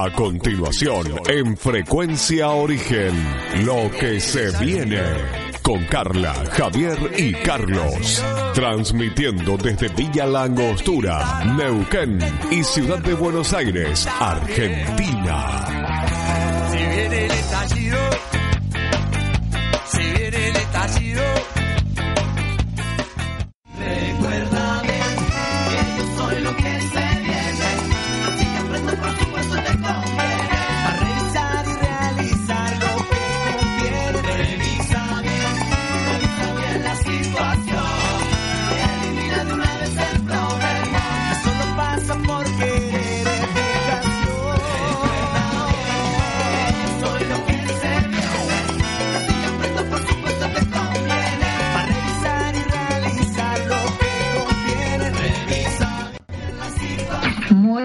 A continuación, en Frecuencia Origen, lo que se viene con Carla, Javier y Carlos, transmitiendo desde Villa Langostura, Neuquén y Ciudad de Buenos Aires, Argentina. Viene el estallido, viene el estallido.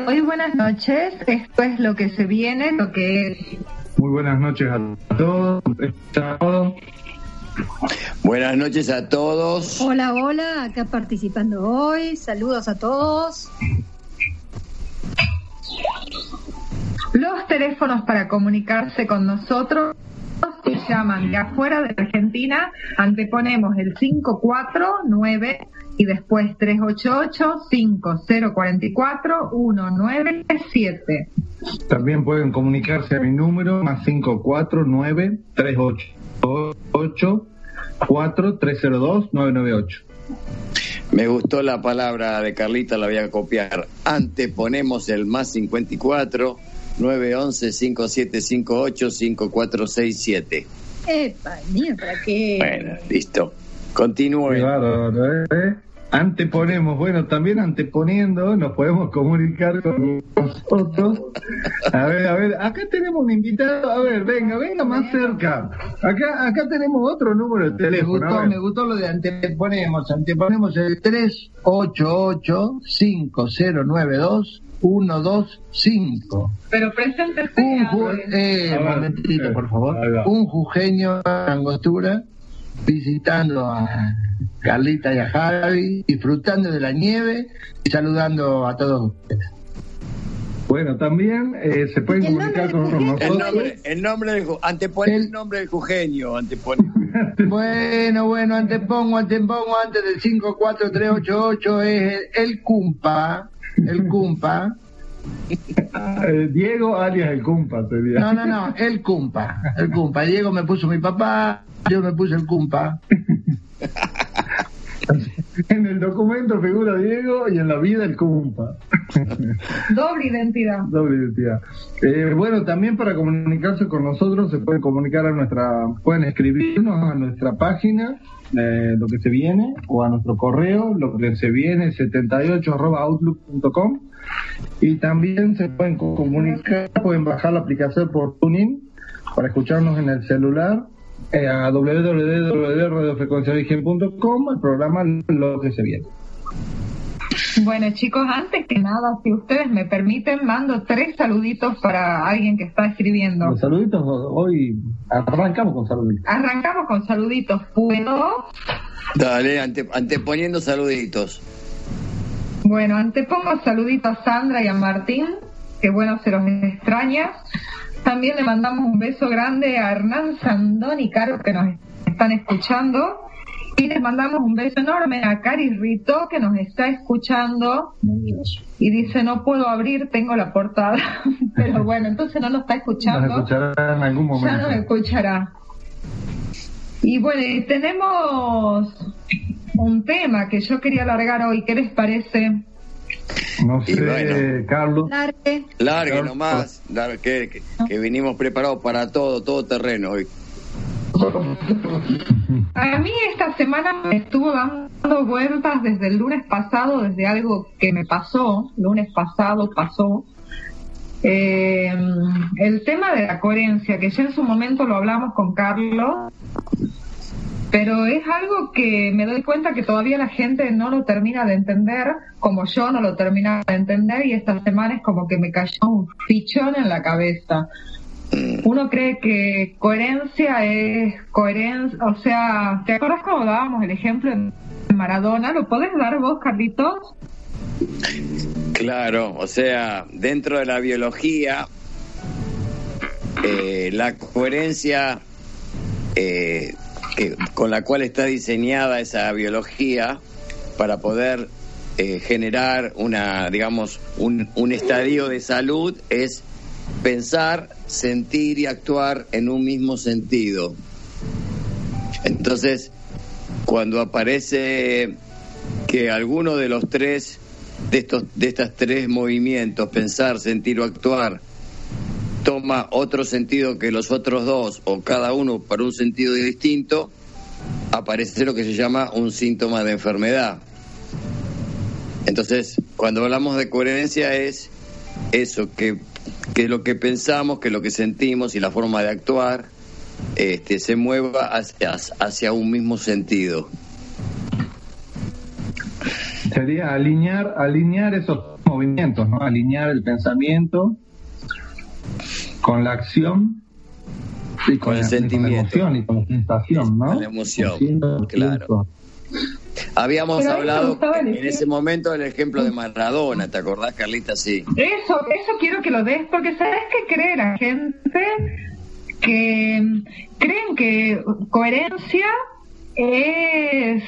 Muy buenas noches, esto es lo que se viene, lo que es. Muy buenas noches a todos. Buenas noches a todos. Hola, hola, acá participando hoy. Saludos a todos. Los teléfonos para comunicarse con nosotros llaman de afuera de Argentina, anteponemos el 549 y después 388-5044-197. También pueden comunicarse a mi número más 549 388 4302 998. Me gustó la palabra de Carlita, la voy a copiar. Anteponemos el más 54 911 5758 5467. Epa, ¿para qué? Bueno, listo. Continúen. Qué bárbaro, ¿eh? Anteponemos, bueno, también anteponiendo nos podemos comunicar con nosotros. A ver, a ver, acá tenemos un invitado, a ver, venga, venga más cerca. Acá, acá tenemos otro número de Me teléfono. a gustó, me gustó lo de anteponemos. Anteponemos el 388-5092-125. Pero preséntese. Un, ju- eh, ver, momentito, eh, por favor. Un jujeño en Angostura visitando a Carlita y a Javi, disfrutando de la nieve y saludando a todos ustedes. Bueno, también eh, se pueden ¿El comunicar nombre con de El nosotros. nombre, el nombre del antepone el nombre del jujeño, antepone. Bueno, bueno, antepongo, antepongo antes del 54388 es el, el Cumpa, el Cumpa. Eh, Diego alias el Cumpa sería. No, no, no, el Cumpa, el Cumpa. Diego me puso mi papá, yo me puse el Cumpa. En el documento figura Diego y en la vida el Cumpa. Doble identidad. Doble identidad. Eh, bueno, también para comunicarse con nosotros se pueden comunicar a nuestra, pueden escribirnos a nuestra página, eh, lo que se viene, o a nuestro correo, lo que se viene, 78 outlook.com. Y también se pueden co- comunicar, pueden bajar la aplicación por Tuning para escucharnos en el celular eh, a www.radiofrecuenciaorigen.com, el programa Lo que se viene. Bueno, chicos, antes que nada, si ustedes me permiten, mando tres saluditos para alguien que está escribiendo. Los saluditos hoy arrancamos con saluditos. Arrancamos con saluditos. ¿Puedo? Dale, ante- anteponiendo saluditos. Bueno, antepongo saluditos a Sandra y a Martín, que bueno, se los extraña. También le mandamos un beso grande a Hernán Sandón y Caro que nos están escuchando. Y les mandamos un beso enorme a Cari Rito que nos está escuchando y dice no puedo abrir, tengo la portada. Pero bueno, entonces no nos está Nos escuchando. escuchará en algún Ya momento. nos escuchará. Y bueno, tenemos un tema que yo quería alargar hoy. ¿Qué les parece? No sé, bueno. Carlos. Largue. Largue nomás, largue, que, que, que vinimos preparados para todo, todo terreno hoy. A mí esta semana me estuvo dando vueltas desde el lunes pasado, desde algo que me pasó, lunes pasado pasó, eh, el tema de la coherencia, que ya en su momento lo hablamos con Carlos, pero es algo que me doy cuenta que todavía la gente no lo termina de entender, como yo no lo termina de entender, y esta semana es como que me cayó un fichón en la cabeza. Uno cree que coherencia es coherencia, o sea, ¿te acuerdas cómo dábamos el ejemplo de Maradona? ¿Lo podés dar vos, Carlitos? Claro, o sea, dentro de la biología, eh, la coherencia eh, que, con la cual está diseñada esa biología para poder eh, generar una, digamos, un, un estadio de salud es pensar, sentir y actuar en un mismo sentido. Entonces, cuando aparece que alguno de los tres de estos de estas tres movimientos, pensar, sentir o actuar, toma otro sentido que los otros dos o cada uno para un sentido distinto, aparece lo que se llama un síntoma de enfermedad. Entonces, cuando hablamos de coherencia es eso que que lo que pensamos, que lo que sentimos y la forma de actuar este, se mueva hacia, hacia un mismo sentido. Sería alinear, alinear esos movimientos, ¿no? Alinear el pensamiento con la acción y con, Con el la, sentimiento. con la emoción y con la sensación, ¿no? Con la emoción, Siento, claro. siento. Habíamos Pero hablado en ese momento del ejemplo de Maradona, ¿te acordás, Carlita? Sí. Eso, eso quiero que lo des, porque ¿sabes qué cree la gente? Que mm, creen que coherencia es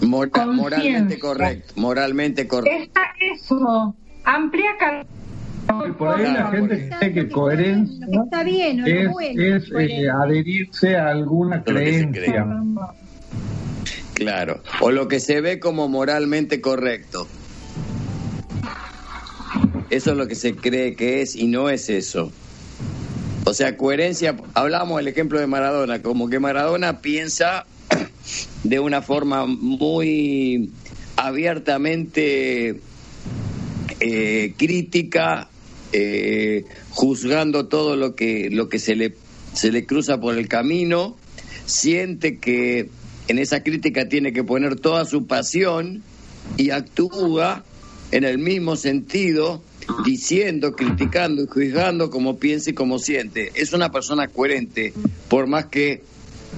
Conciencia. moralmente correcto, moralmente correcto. está eso, amplia por ahí la gente cree que coherencia está bien es, bueno. es eh, adherirse a alguna creencia. Claro. O lo que se ve como moralmente correcto. Eso es lo que se cree que es y no es eso. O sea, coherencia, hablamos del ejemplo de Maradona, como que Maradona piensa de una forma muy abiertamente eh, crítica, eh, juzgando todo lo que, lo que se, le, se le cruza por el camino, siente que en esa crítica tiene que poner toda su pasión y actúa en el mismo sentido, diciendo, criticando y juzgando como piensa y como siente. Es una persona coherente, por más que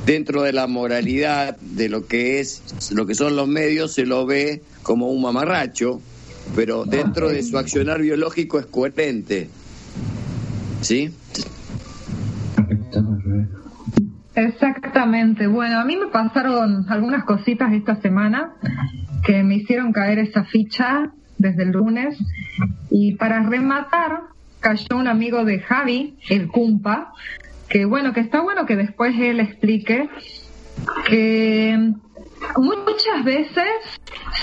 dentro de la moralidad de lo que es lo que son los medios se lo ve como un mamarracho, pero dentro de su accionar biológico es coherente. ¿Sí? Exactamente. Bueno, a mí me pasaron algunas cositas esta semana que me hicieron caer esa ficha desde el lunes. Y para rematar, cayó un amigo de Javi, el Cumpa, que bueno, que está bueno que después él explique que muchas veces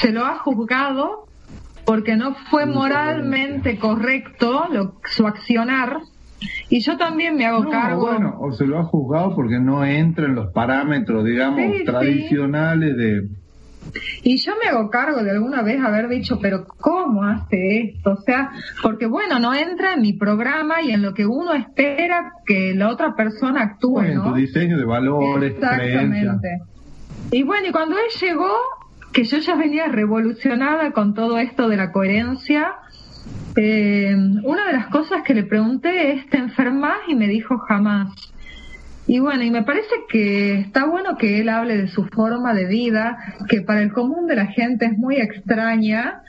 se lo ha juzgado porque no fue moralmente correcto lo- su accionar. Y yo también me hago No, cargo. bueno, o se lo ha juzgado porque no entra en los parámetros, digamos, Sí, sí. tradicionales de... Y yo me hago cargo de alguna vez haber dicho, pero ¿cómo hace esto? O sea, porque bueno, no entra en mi programa y en lo que uno espera que la otra persona actúe, en tu ¿no? diseño de valores. Exactamente. Y bueno, y cuando él llegó, que yo ya venía revolucionada con todo esto de la coherencia, eh, una de las cosas que le pregunté es, ¿te enfermas? Y me dijo jamás. Y bueno, y me parece que está bueno que él hable de su forma de vida, que para el común de la gente es muy extraña,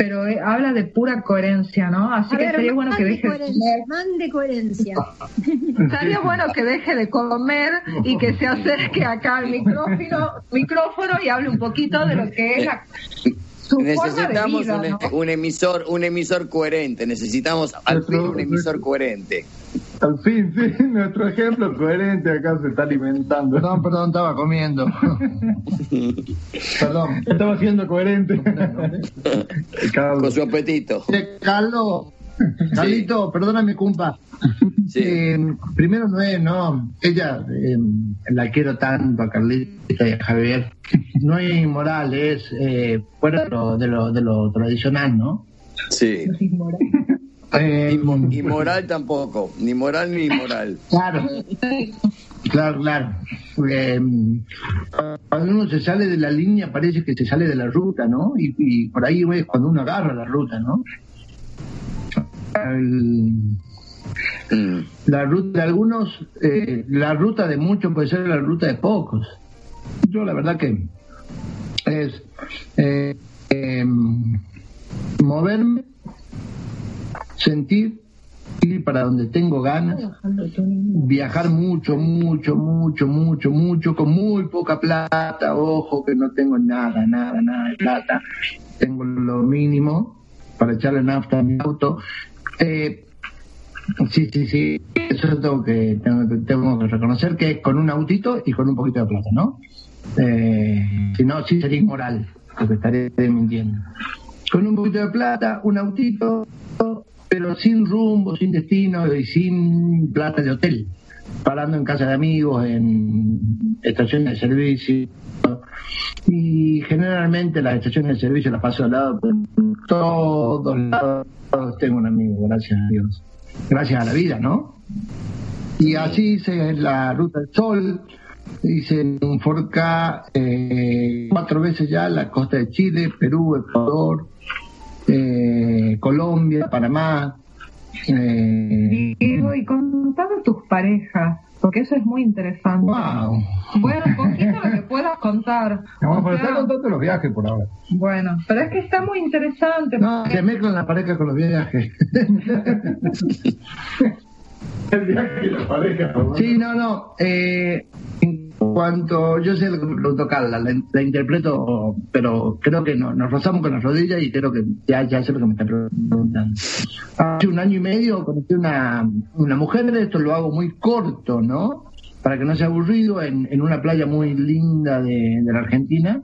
pero eh, habla de pura coherencia, ¿no? Así A que ver, sería bueno que deje de comer. mande coherencia. Estaría bueno que deje de comer y que se acerque acá al micrófono, micrófono y hable un poquito de lo que es la, su forma de Necesitamos vida, un, ¿no? un emisor, un emisor coherente. Necesitamos al fin un emisor coherente. Al fin, sí, nuestro ejemplo coherente acá se está alimentando. Perdón, perdón, estaba comiendo. Perdón, estaba siendo coherente. Con su apetito. Eh, Carlos, Carlito, perdóname, cumpa. Sí. eh, primero no es, no, ella, eh, la quiero tanto a Carlita y a Javier, no es inmoral, es eh, fuera de lo, de, lo, de lo tradicional, ¿no? Sí. Eh, Y, mo- y moral tampoco, ni moral ni moral. Claro, claro, claro. Eh, cuando uno se sale de la línea parece que se sale de la ruta, ¿no? Y, y por ahí es cuando uno agarra la ruta, ¿no? El- Mm. la ruta de algunos, eh, la ruta de muchos puede ser la ruta de pocos. Yo la verdad que es eh, eh, moverme, sentir, ir para donde tengo ganas, viajar mucho, mucho, mucho, mucho, mucho, con muy poca plata, ojo que no tengo nada, nada, nada de plata, tengo lo mínimo para echarle nafta a mi auto. Eh, Sí, sí, sí. Eso tengo que, tengo, que- reconocer que es con un autito y con un poquito de plata, ¿no? Eh, si no, sí sería inmoral, porque estaré mintiendo. Con un poquito de plata, un autito, pero sin rumbo, sin destino y sin plata de hotel. Parando en casa de amigos, en estaciones de servicio. Y generalmente las estaciones de servicio las paso al lado, por todos lados tengo un amigo, gracias a Dios gracias a la vida, ¿no? Y así hice la Ruta del Sol, hice un Forca eh, cuatro veces ya, la costa de Chile, Perú, Ecuador, eh, Colombia, Panamá. Eh, Diego, y contame tus parejas, porque eso es muy interesante. wow. Bueno, un poquito lo que puedas contar. No, pero sea, está contando los viajes por ahora. bueno, pero es que está muy interesante. No, porque- se mezclan la pareja con los viajes. El viaje y la pareja. Sí, no, no. Eh, cuanto yo sé lo que me preguntó Carla, la, la interpreto, pero creo que no, nos rozamos con las rodillas y creo que ya, ya sé lo que me está preguntando. Hace un año y medio conocí una, una mujer, esto lo hago muy corto, ¿no? Para que no sea aburrido, en, en una playa muy linda de, de la Argentina.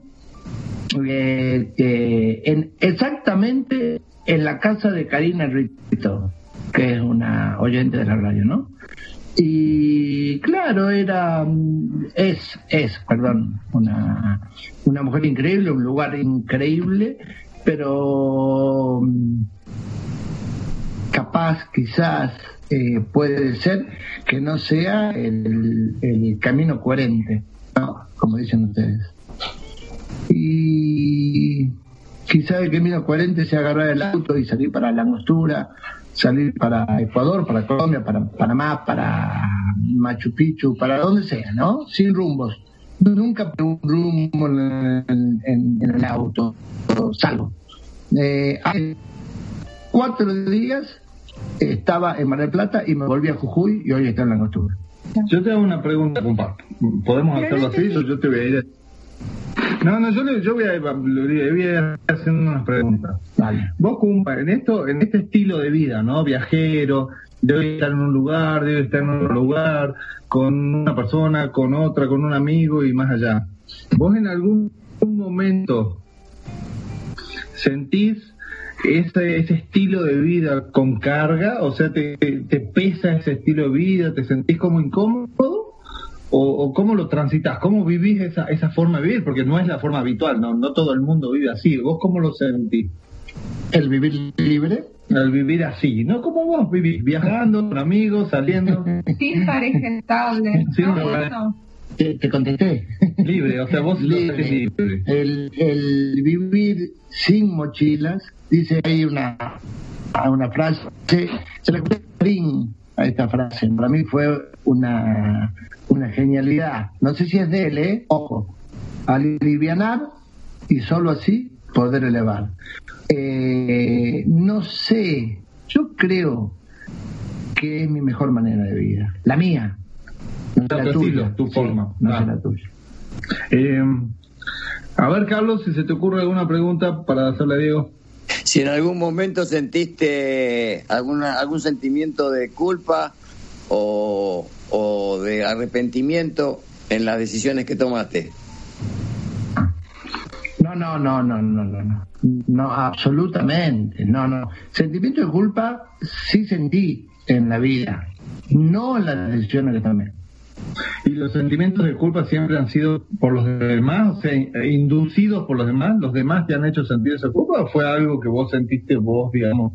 eh, exactamente en la casa de Karina Rito, que es una oyente de la radio, ¿no? Y claro, era, mm, es, es, perdón, una, una mujer increíble, un lugar increíble, pero mm, capaz, quizás, eh, puede ser que no sea el, el camino coherente, ¿no? Como dicen ustedes. Y quizás el camino coherente sea agarrar el auto y salir para la angostura, salir para Ecuador, para Colombia, para Panamá, para Machu Picchu, para donde sea, ¿no? Sin rumbos. Nunca un rumbo en, en- en el auto, salvo. Eh, hace cuatro días estaba en Mar del Plata y me volví a Jujuy y hoy está en la angostura. Yo te hago una pregunta, compa. ¿Podemos hacerlo así? Yo, yo te voy a ir. No, no, yo, le- yo voy, a, voy haciendo unas preguntas. Vale. Vos, compa, en esto, en este estilo de vida, ¿no? Viajero, debe estar en un lugar, debe estar en otro lugar, con una persona, con otra, con un amigo y más allá. ¿Vos en algún momento sentís ese, ese estilo de vida con carga? O sea, ¿te, te, te pesa ese estilo de vida? ¿Te sentís como incómodo? ¿O, o cómo lo transitas? ¿Cómo vivís esa, esa forma de vivir? Porque no es la forma habitual, no, no todo el mundo vive así. ¿Vos cómo lo sentís? El vivir libre. Al vivir así, ¿no? ¿Cómo vos vivís? Viajando, con amigos, saliendo, Sin pareja estable. Sí, ¿no? pareja. Te, te contesté. libre, o sea, vos lo libre. libre. El, el vivir sin mochilas, dice ahí una, una frase, se le escuché Ring a esta frase, para mí fue una, una genialidad. No sé si es de él, ¿eh? Ojo, alivianar y solo así poder elevar. Eh, no sé, yo creo que es mi mejor manera de vida, la mía. No Tu la estilo, tuya. tu Sí, forma. no Ah. sé la tuya. Eh, a ver, Carlos, si se te ocurre alguna pregunta para hacerle a Diego. Si en algún momento sentiste alguna, algún sentimiento de culpa o, o de arrepentimiento en las decisiones que tomaste. No, no, no, no, no, no, no. No, absolutamente, no, no. Sentimiento de culpa sí sentí en la vida. no en las decisiones que tomé. ¿Y los sentimientos de culpa siempre han sido por los demás, o sea, inducidos por los demás? ¿Los demás te han hecho sentir esa culpa o fue algo que vos sentiste vos, digamos,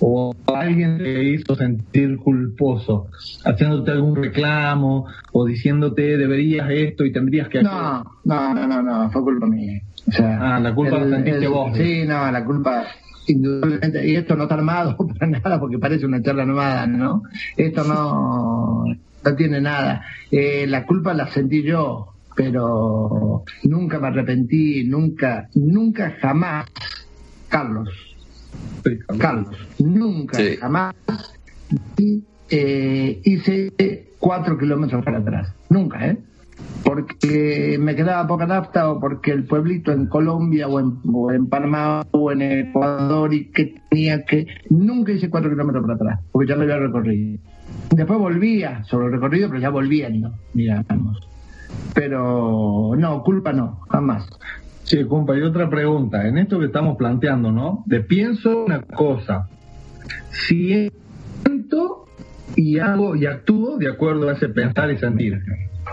o alguien te hizo sentir culposo, haciéndote algún reclamo o diciéndote deberías esto y tendrías que hacer? No, no, no, no, no, fue culpa mía. O sea, Ah, la culpa la sentiste vos. Sí, no, la culpa indudablemente, y esto no está armado para nada porque parece una charla armada, ¿no? Esto no, no tiene nada. Eh, la culpa la sentí yo, pero nunca me arrepentí, nunca, nunca jamás, Carlos, Carlos, nunca Sí. jamás eh, hice cuatro kilómetros para atrás. Nunca, ¿eh? Porque me quedaba poca nafta o porque el pueblito en Colombia o en, o en Panamá o en Ecuador y que tenía que... Nunca hice cuatro kilómetros para atrás, porque ya lo había recorrido. Después volvía sobre el recorrido, pero ya volviendo, digamos. Pero no, culpa no, jamás. Sí, compa, y otra pregunta. En esto que estamos planteando, ¿no? De pienso una cosa. Siento y hago y actúo de acuerdo a ese pensar y sentir.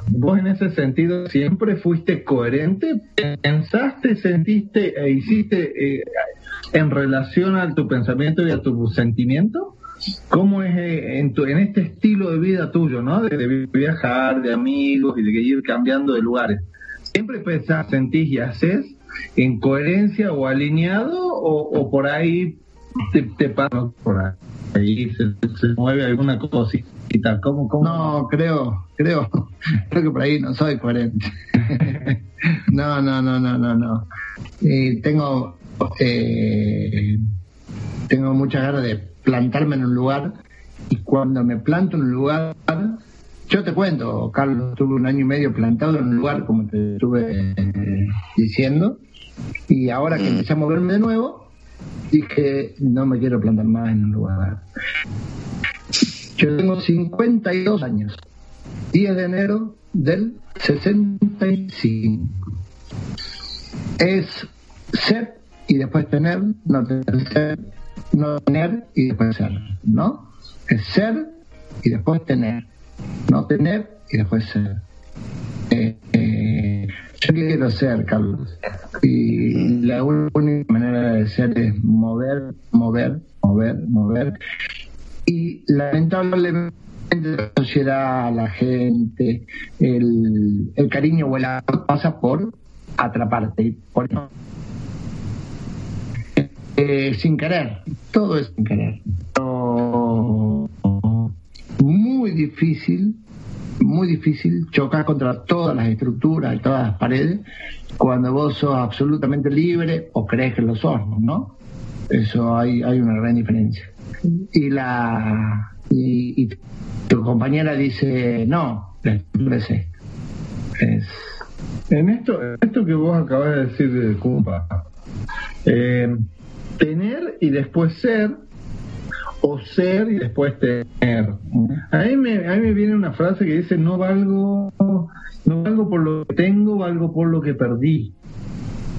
Vos en ese sentido siempre fuiste coherente, pensaste, sentiste e hiciste eh, en relación a tu pensamiento y a tu sentimiento. ¿Cómo es eh, en, tu, en este estilo de vida tuyo, ¿no? De, de viajar, de amigos y de ir cambiando de lugares. ¿Siempre pensás, sentís y haces en coherencia o alineado o, o por ahí te, te pasa por ahí se, se mueve alguna cosita? ¿Cómo, cómo? No, creo, creo, creo que por ahí no soy coherente. no, no, no, no, no, no. Y tengo, eh, tengo muchas ganas de plantarme en un lugar y cuando me planto en un lugar, yo te cuento, Carlos, tuve un año y medio plantado en un lugar, como te estuve eh, diciendo, y ahora que empecé a moverme de nuevo, dije, no me quiero plantar más en un lugar. Yo tengo 52 años, 10 de enero del 65. Es ser y después tener, no tener, ser, no tener y después ser, ¿no? Es ser y después tener, no tener y después ser. Eh, eh, yo quiero ser, Carlos. Y la única manera de ser es mover, mover, mover, mover. Y lamentablemente la sociedad, la gente, el, cariño o el amor pasa por atraparte. Por eh, sin querer, todo es sin querer. Pero muy difícil, muy difícil chocar contra todas las estructuras y todas las paredes cuando vos sos absolutamente libre o crees que lo sos, ¿no? Eso hay, hay una gran diferencia. Y la y, tu compañera dice, no, es, es En esto, esto que vos acabas de decir de Cumpa, eh, tener y después ser, o ser y después tener. A mí, me, a mí me viene una frase que dice, no valgo, no valgo por lo que tengo, valgo por lo que perdí.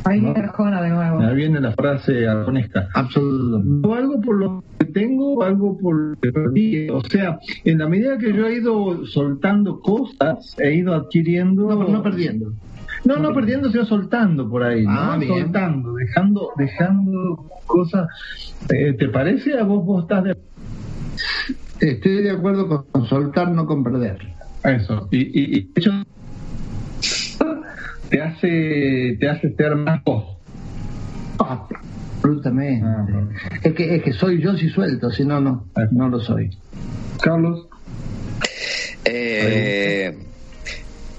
Ahí ¿No? viene Arjona de nuevo. Ahí viene la frase arjonesca. absoluto. No valgo por lo que tengo, valgo por lo que perdí. O sea, en la medida que yo he ido soltando cosas, he ido adquiriendo... No, no perdiendo. No, no perdiendo, sino soltando por ahí, ¿no? Ah, bien. soltando, dejando, dejando cosas. Eh, ¿Te parece a vos vos estás de Estoy de acuerdo con, con soltar, no con perder. eso? Y, y, y de hecho te hace te hace ser más vos. Ah, absolutamente. Ah, bueno. Es que, es que soy yo si suelto, si no, no, no lo soy. Carlos, Eh,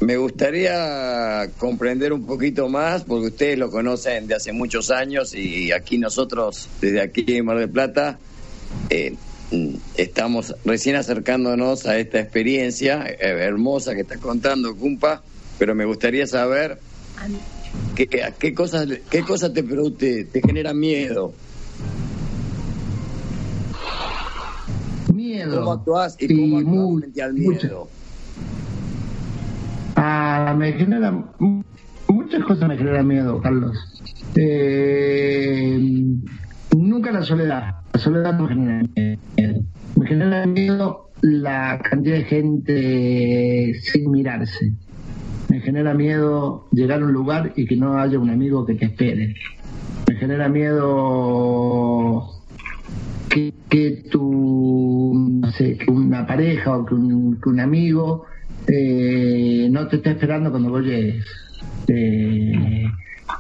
me gustaría comprender un poquito más, porque ustedes lo conocen de hace muchos años y aquí nosotros, desde aquí en Mar del Plata, eh, estamos recién acercándonos a esta experiencia eh, hermosa que está contando Cumpa, pero me gustaría saber qué, qué cosas qué cosas te, te, te genera miedo, Miedo. cómo actuás y Sí, cómo actuás frente al mucho. Ah, me genera mu- muchas cosas me generan miedo, Carlos. Eh, nunca la soledad. La soledad no genera miedo. Me genera miedo la cantidad de gente sin mirarse. Me genera miedo llegar a un lugar y que no haya un amigo que te espere. Me genera miedo que, que tu, no sé, que una pareja o que un, que un amigo eh, no te esté esperando cuando vos llegues. Eh,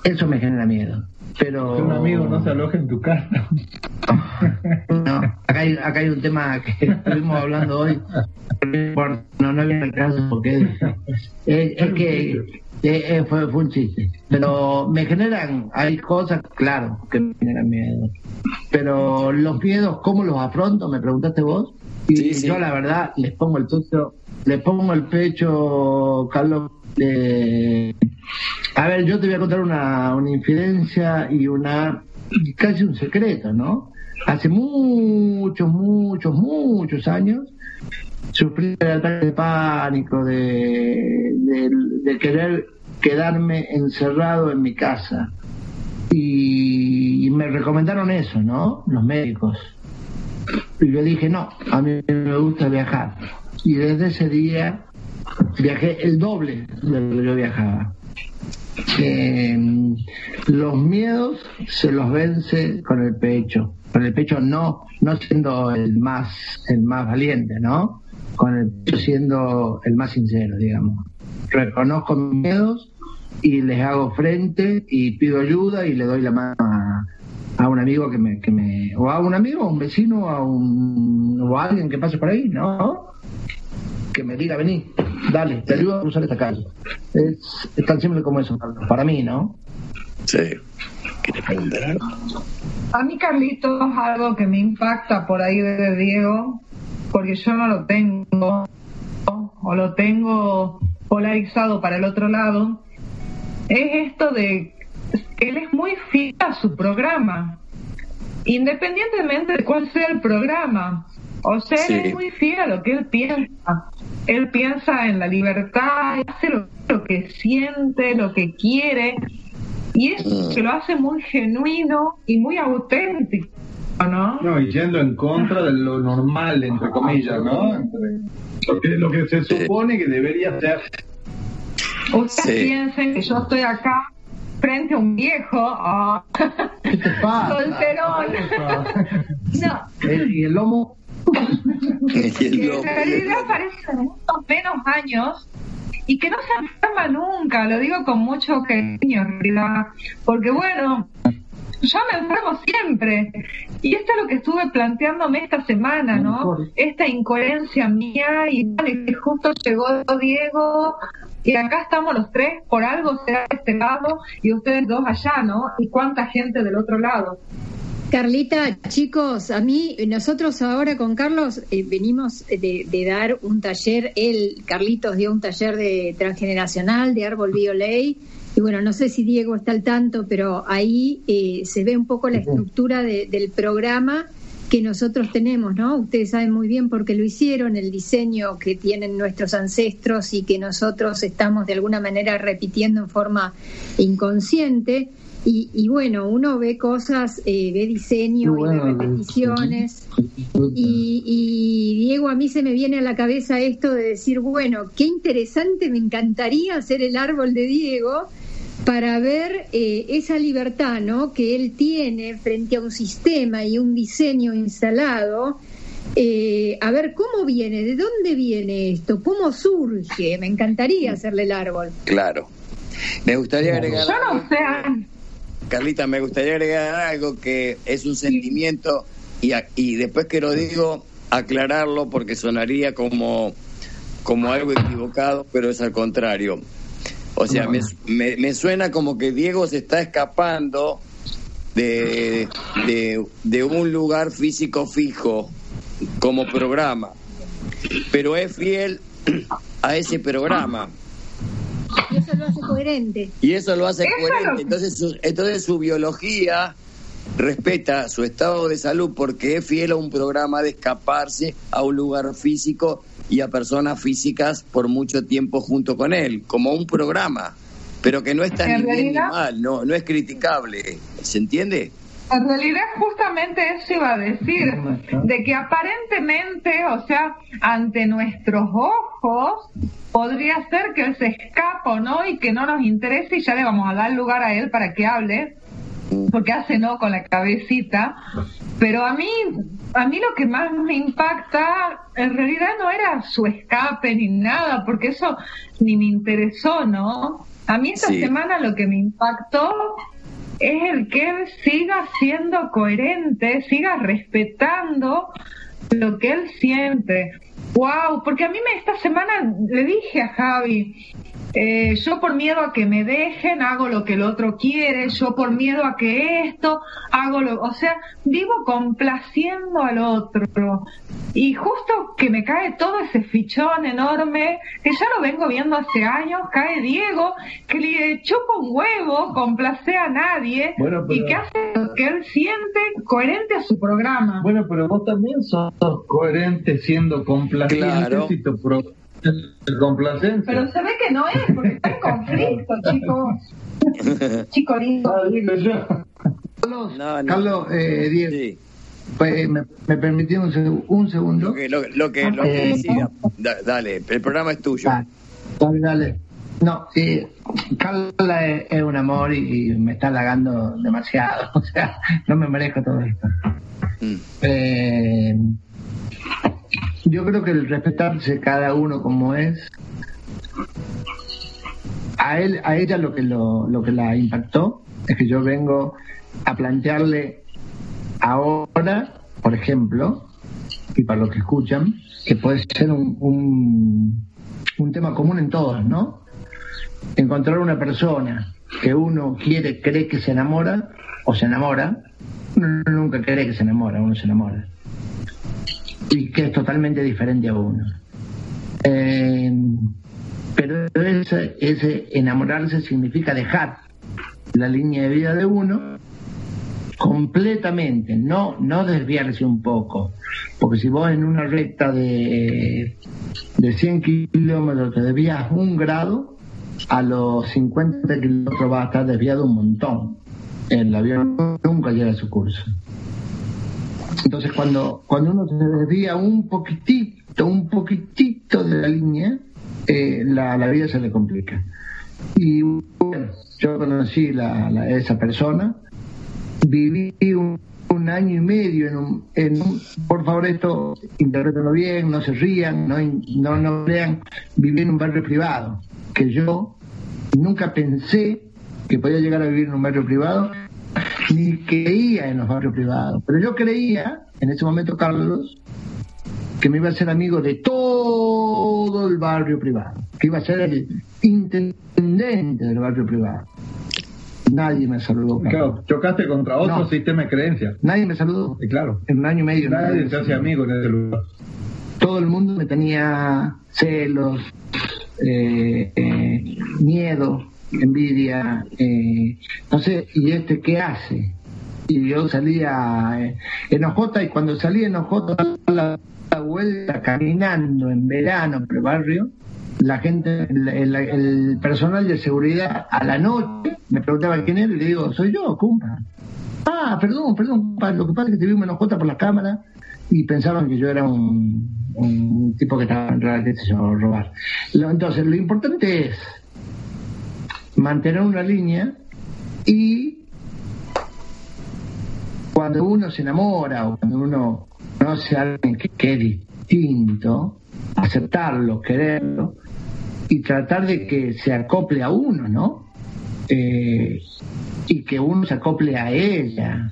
eso me genera miedo. Pero Que un amigo no se aloje en tu casa. no, acá hay, acá hay un tema que estuvimos hablando hoy. No, no viene el caso porque es, es que eh, eh, fue, fue un chiste. Pero me generan, hay cosas, claro, que me generan miedo. Pero los miedos, ¿cómo los afronto? Me preguntaste vos. Y Sí, sí. yo la verdad les pongo el pecho, les pongo el pecho, Carlos. eh, a ver, yo te voy a contar una, una infidencia y una casi un secreto, ¿no? Hace muchos, muchos, muchos años sufrí el ataque de pánico, de, de, de querer quedarme encerrado en mi casa. Y, y me recomendaron eso, ¿no? Los médicos. Y yo dije, no, a mí me gusta viajar. Y desde ese día viajé el doble de lo que yo viajaba. Eh, los miedos se los vence con el pecho. Con el pecho no, no siendo el más, el más valiente, ¿no? Con el pecho siendo el más sincero, digamos. Reconozco mis miedos y les hago frente y pido ayuda y le doy la mano a, un amigo que me, que me, o a un amigo, a un vecino, a un, o a alguien que pase por ahí, ¿no? Que me diga, vení, dale, te ayudo a cruzar esta calle. Es, es tan simple como eso, para mí, ¿no? Sí. ¿Quieres preguntar algo? A mí, Carlitos, algo que me impacta por ahí de Diego, porque yo no lo tengo, o lo tengo polarizado para el otro lado, es esto de que él es muy fiel a su programa, independientemente de cuál sea el programa. O sea, él es muy fiel a lo que él piensa. Él piensa en la libertad, hace lo, lo que siente, lo que quiere, y eso Mm. que lo hace muy genuino y muy auténtico, ¿no? No, y yendo en contra de lo normal, entre comillas, ¿no? Entre lo, que, lo que se supone que debería ser. Ustedes Sí. piensen que yo estoy acá frente a un viejo, ah, ¿Qué te pasa? solterón. No, El- y el lomo, Que en realidad muchos menos años y que no se enferma nunca, lo digo con mucho cariño en realidad, porque bueno, yo me enfermo siempre y esto es lo que estuve planteándome esta semana, ¿no? Esta incoherencia mía y bueno, y que justo llegó Diego y acá estamos los tres, por algo será de este lado y ustedes dos allá, ¿no? Y cuánta gente del otro lado. Carlita, chicos, a mí, nosotros ahora con Carlos eh, venimos de, de dar un taller, él, Carlitos dio un taller de transgeneracional de árbol bioley, y bueno, no sé si Diego está al tanto, pero ahí eh, se ve un poco la estructura de- del programa que nosotros tenemos, ¿no? Ustedes saben muy bien por qué lo hicieron, el diseño que tienen nuestros ancestros y que nosotros estamos de alguna manera repitiendo en forma inconsciente. Y, y bueno, uno ve cosas, eh, ve diseño y ve repeticiones. Y, y, Diego, a mí se me viene a la cabeza esto de decir, bueno, qué interesante, me encantaría hacer el árbol de Diego para ver eh, esa libertad ¿no? que él tiene frente a un sistema y un diseño instalado. eh, a ver cómo viene, de dónde viene esto, cómo surge. Me encantaría hacerle el árbol. Claro. Me gustaría agregar Yo no sé, Carlita, me gustaría agregar algo que es un sentimiento y, y después que lo digo, aclararlo porque sonaría como, como algo equivocado, pero es al contrario. O sea, me, me- me suena como que Diego se está escapando de, de, de un lugar físico fijo como programa, pero es fiel a ese programa. Y eso lo hace coherente. Y eso lo hace Eso es lo coherente. Entonces su, entonces su biología respeta su estado de salud porque es fiel a un programa de escaparse a un lugar físico y a personas físicas por mucho tiempo junto con él, como un programa, pero que no está ni bien ni mal, no, no es criticable, ¿se entiende? En realidad justamente eso iba a decir, de que aparentemente, o sea, ante nuestros ojos, podría ser que él se escapa o no y que no nos interese y ya le vamos a dar lugar a él para que hable, porque hace no con la cabecita, pero a mí, a mí lo que más me impacta en realidad no era su escape ni nada, porque eso ni me interesó, ¿no? A mí esta Sí. semana lo que me impactó es el que él siga siendo coherente, siga respetando lo que él siente. Wow, porque a mí me esta semana le dije a Javi, eh, yo por miedo a que me dejen hago lo que el otro quiere, yo por miedo a que esto hago lo, o sea, vivo complaciendo al otro. Y justo que me cae todo ese fichón enorme, que ya lo vengo viendo hace años, cae Diego, que le chupa un huevo, complace a nadie Bueno, pero- y que hace lo que él siente coherente a su programa. Bueno, pero vos también sos coherente siendo complaciente Claro. si tu pro es complacencia. Pero se ve que no es, porque está en conflicto, chicos. Chico lindo. Ah, digo yo. Carlos, No, no. Carlos eh, Diego, Sí, pues, me, me permití un, seg- un segundo. lo que, lo, lo que, lo que Eh, decía. Da- dale, el programa es tuyo. Dale, dale, dale. No, sí, Carla es, es un amor y, y me está halagando demasiado. O sea, no me merezco todo esto. Mm. Eh, yo creo que el respetarse cada uno como es, a él, a ella lo que lo, lo que la impactó es que yo vengo a plantearle ahora, por ejemplo, y para los que escuchan, que puede ser un, un, un tema común en todos, ¿no? Encontrar una persona que uno quiere, cree que se enamora o se enamora, uno nunca cree que se enamora, uno se enamora. Y que es totalmente diferente a uno. Eh, pero ese, enamorarse significa dejar la línea de vida de uno completamente, no, no desviarse un poco. Porque si vos en una recta de, de 100 kilómetros te desvías un grado, a los 50 kilómetros va a estar desviado un montón. El avión nunca llega a su curso. Entonces cuando, cuando uno se desvía un poquitito, un poquitito de la línea, eh, la, la vida se le complica. Y bueno, yo conocí la, esa persona, viví un, un año y medio en un, en un- por favor esto interpretenlo bien, no se rían, no, no, no crean, viví en un barrio privado, que yo nunca pensé que podía llegar a vivir en un barrio privado, ni creía en los barrios privados, pero yo creía, en ese momento Carlos, que me iba a ser amigo de todo el barrio privado, que iba a ser el intendente del barrio privado. Nadie me saludó. Claro, chocaste contra otro No. sistema de creencias. Nadie me saludó. Y claro, En un año y medio. nadie se hace amigo en ese lugar. Todo el mundo me tenía celos, eh, eh, miedo, envidia. Eh, no sé, ¿y este qué hace? Y yo salía eh, en Ojota y cuando salía en a la, la vuelta caminando en verano por el barrio, la gente, el, personal de seguridad a la noche me preguntaba quién era y le digo, soy yo, cumpa. Ah, perdón, perdón, lo que pasa es que te vimos en Ojota por la cámara y pensaban que yo era un, un tipo que estaba en realidad, robar. Entonces, lo importante es mantener una línea y cuando uno se enamora o cuando uno conoce a alguien que, es distinto, aceptarlo, quererlo y tratar de que se acople a uno, ¿no? Eh, y que uno se acople a ella.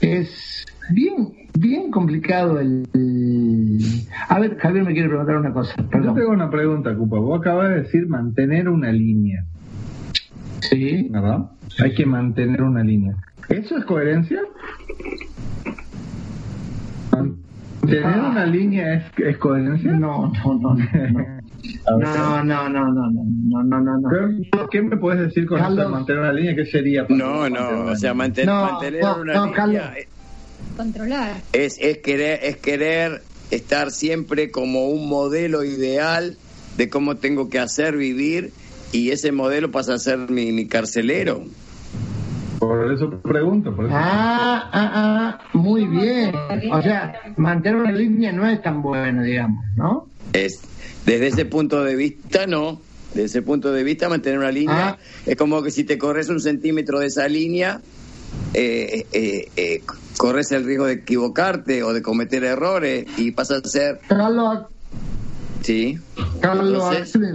Es bien, bien complicado el... A ver, Javier me quiere preguntar una cosa, Yo perdón. tengo una pregunta, Cupa. Vos acabas de decir mantener una línea, Sí, ¿verdad? Hay que mantener una línea. ¿Eso es coherencia? ¿Mantener Ah. una línea es, es coherencia? no, no, no, no. No, no, no, no, no, no, no, no, ¿Qué me puedes decir con eso de mantener una línea? ¿Qué sería? No, no, o sea, manten- No, mantener no, una no, línea Carlos. Controlar. es, es querer, es querer estar siempre como un modelo ideal de cómo tengo que hacer, vivir, y ese modelo pasa a ser mi, mi carcelero. Por eso pregunto, por eso. Ah, ah, ah, muy bien. O sea, mantener una línea no es tan bueno, digamos, ¿no? Es, desde ese punto de vista, no. Desde ese punto de vista, mantener una línea Ah. es como que si te corres un centímetro de esa línea, eh, eh, eh, corres el riesgo de equivocarte o de cometer errores y pasas a ser, Carlos, sí. Carlos,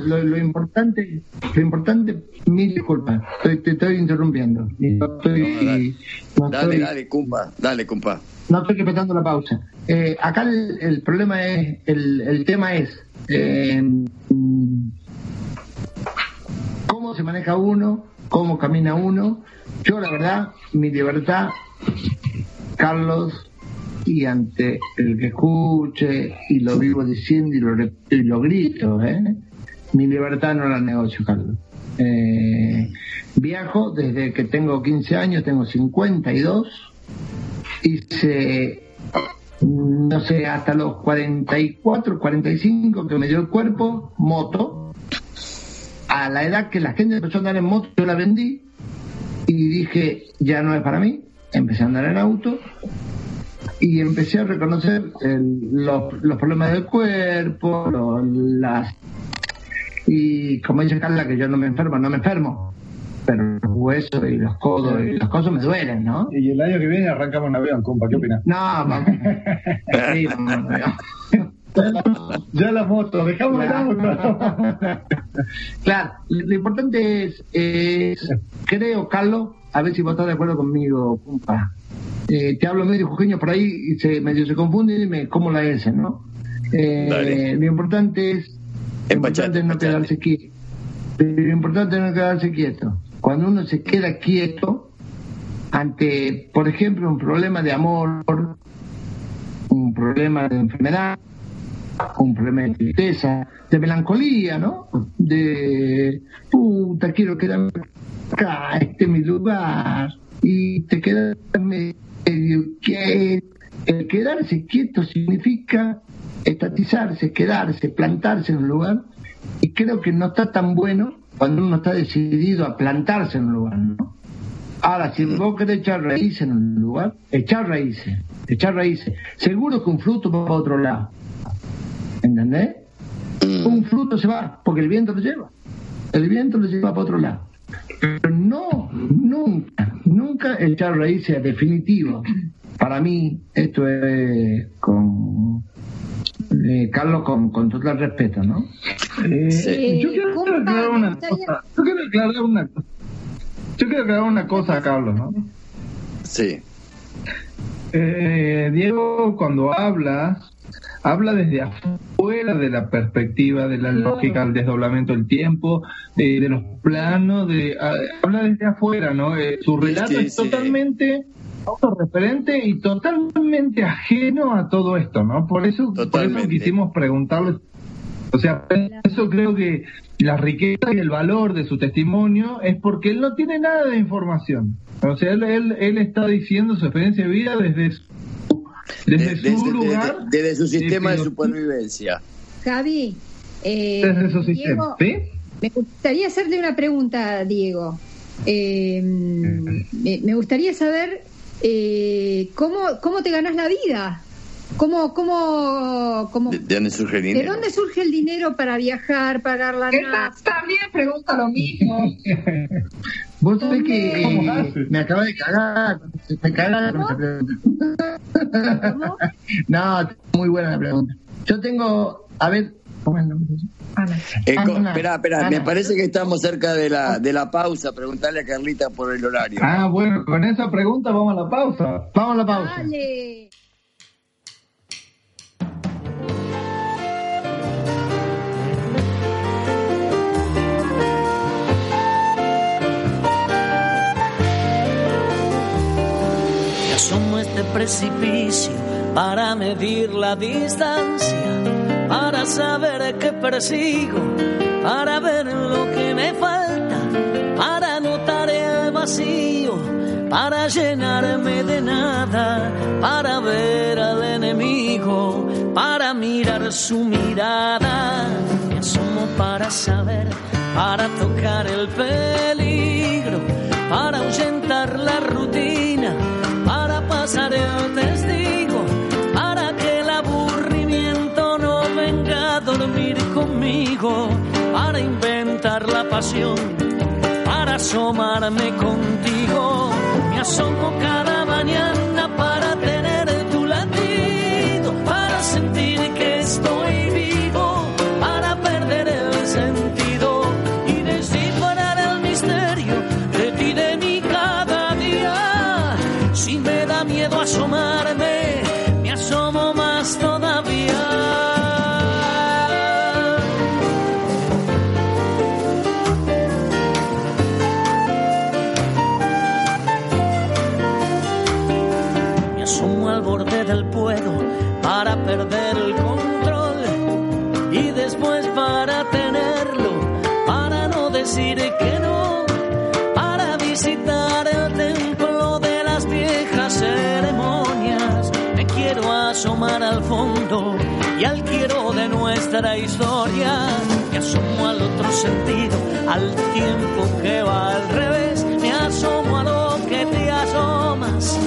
lo, lo importante, lo importante, mil disculpas, estoy- te estoy interrumpiendo. Y No estoy, No, dale. no Dale, estoy- dale, cumpa, dale, cumpa. no estoy respetando la pausa. Eh, acá el, el problema es, el, el tema es eh, cómo se maneja uno, cómo camina uno. Yo la verdad, mi libertad, Carlos, y ante el que escuche y lo vivo diciendo y lo, y lo grito, ¿eh? mi libertad no la negocio, Carlos. Eh, viajo desde que tengo 15 años, tengo 52 hice, no sé, hasta los 44, 45 que me dio el cuerpo, moto. A la edad que la gente empezó a andar en moto, yo la vendí y dije, ya no es para mí. Empecé a andar en auto y empecé a reconocer el- los, los problemas del cuerpo, los- las... Y como dice Carla, que yo no me enfermo, no me enfermo. Pero los huesos y los codos y las cosas me duelen, ¿no? Y el año que viene arrancamos en avión, compa, ¿qué opinas? No, vamos. Sí, vamos. Ya la moto, dejamos Claro. auto. Claro, lo lo importante es, es, creo, Carlos, a ver si vos estás de acuerdo conmigo, compa. Eh, te hablo medio jujeño por ahí y se, medio se confunde y me como la S, ¿no? Eh, lo importante es, lo importante es no quedarse quieto. Lo importante es no quedarse quieto. Cuando uno se queda quieto ante, por ejemplo, un problema de amor, un problema de enfermedad, un problema de tristeza, de melancolía, ¿no? De puta, quiero quedarme acá, este es mi lugar, y te quedas medio quieto. El quedarse quieto significa estatizarse, quedarse, plantarse en un lugar, y creo que no está tan bueno cuando uno está decidido a plantarse en un lugar, ¿no? Ahora, si vos querés echar raíces en un lugar, echar raíces, echar raíces. Seguro que un fruto va para otro lado. ¿Entendés? Un fruto se va porque el viento lo lleva. El viento lo lleva para otro lado. Pero no, nunca, nunca echar raíces definitivo. Para mí, esto es con. eh, Carlos, con, con total respeto, ¿no? Eh, Sí, yo quiero aclarar una cosa. Yo quiero aclarar una cosa. Yo quiero aclarar una cosa, Carlos, ¿no? Sí. Eh, Diego, cuando habla, habla desde afuera de la perspectiva, de la lógica, el desdoblamiento del tiempo, de, de los planos, de, habla desde afuera, ¿no? Eh, su relato Sí, es sí. totalmente autorreferente y totalmente ajeno a todo esto, ¿no? Por eso, por eso quisimos preguntarle. O sea, eso creo que la riqueza y el valor de su testimonio es porque él no tiene nada de información. O sea, él, él, él está diciendo su experiencia de vida desde su, desde Desde, su desde- lugar. desde su sistema de supervivencia. Javi, eh, Desde su sistema. Diego, ¿Sí? me gustaría hacerle una pregunta, Diego. Eh, me, me gustaría saber eh, cómo, cómo te ganas la vida. ¿Cómo, cómo, cómo, ¿De, de dónde surge el ¿De dinero? dónde surge el dinero para viajar, pagar la nafta? también pregunta lo mismo. Vos sabés que ¿Cómo eh, me acaba de cagar, me cagar con esa pregunta. ¿Cómo? No, muy buena la pregunta. Yo tengo, a ver, ¿cómo es el nombre? Ana. Eh, Ana, espera, espera, Ana. me parece que estamos cerca de la, de la pausa. Preguntarle a Carlita por el horario. Ah, bueno, con esa pregunta vamos a la pausa. Vamos a la pausa. Dale. A este precipicio para medir la distancia, para saber qué persigo, para ver lo que me falta, para notar el vacío, para llenarme de nada, para ver al enemigo, para mirar su mirada. Me asomo para saber, para tocar el peligro, para ahuyentar la rutina, para pasar el testigo, para que el aburrimiento no venga a dormir conmigo, para inventar la pasión, para asomarme contigo. Me asomo cada mañana para tener tu latido, para sentir que estoy nuestra historia. Me asomo al otro sentido, al tiempo que va al revés. Me asomo a lo que te asomas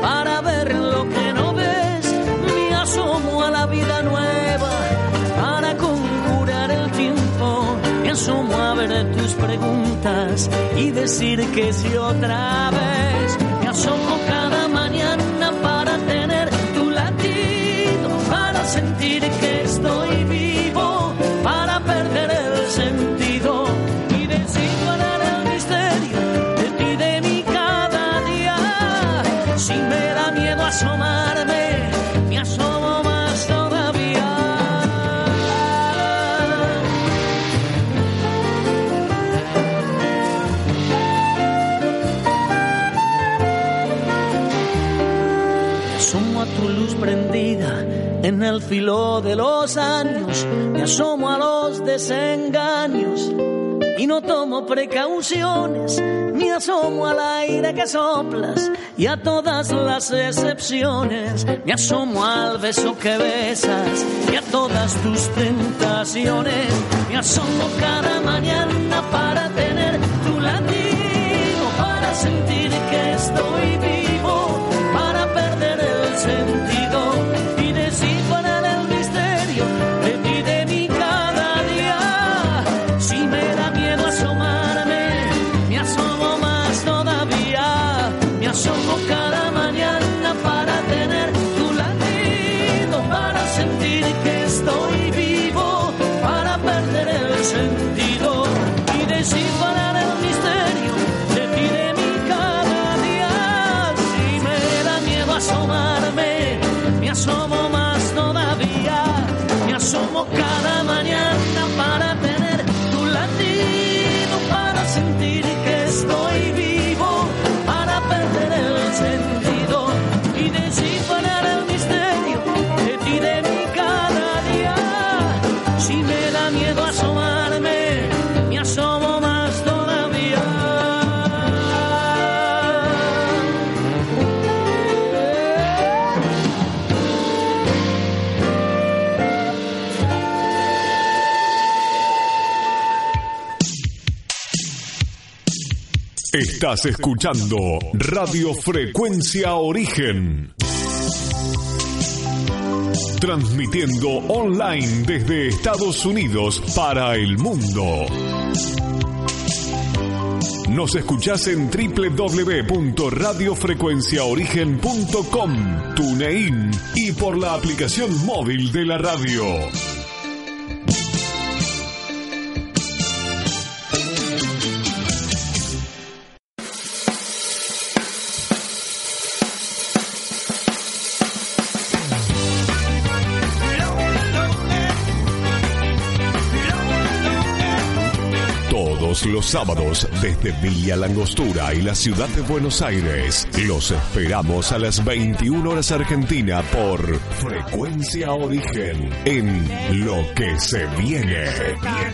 para ver lo que no ves. Me asomo a la vida nueva para conjurar el tiempo. Me asomo a ver tus preguntas y decir que sí otra vez. Me asomo en el filo de los años, me asomo a los desengaños y no tomo precauciones, me asomo al aire que soplas y a todas las excepciones, me asomo al beso que besas y a todas tus tentaciones, me asomo cada mañana para tener tu latido, para sentir Estás escuchando Radio Frecuencia Origen. Transmitiendo online desde Estados Unidos para el mundo. Nos escuchás en www.radiofrecuenciaorigen.com, TuneIn y por la aplicación móvil de la radio. Los sábados desde Villa Langostura y la ciudad de Buenos Aires. Los esperamos a las 21 horas Argentina por Frecuencia Origen en Lo que se viene.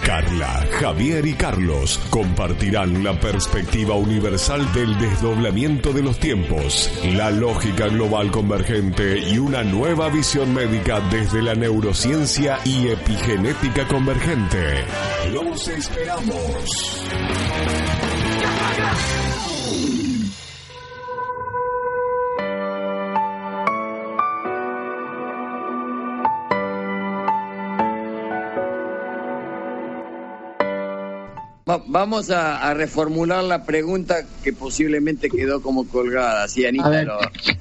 Carla, Javier y Carlos compartirán la perspectiva universal del desdoblamiento de los tiempos, la lógica global convergente y una nueva visión médica desde la neurociencia y epigenética convergente. Los esperamos. Yes. Va- vamos a, a reformular la pregunta que posiblemente quedó como colgada. Sí, Anita, lo,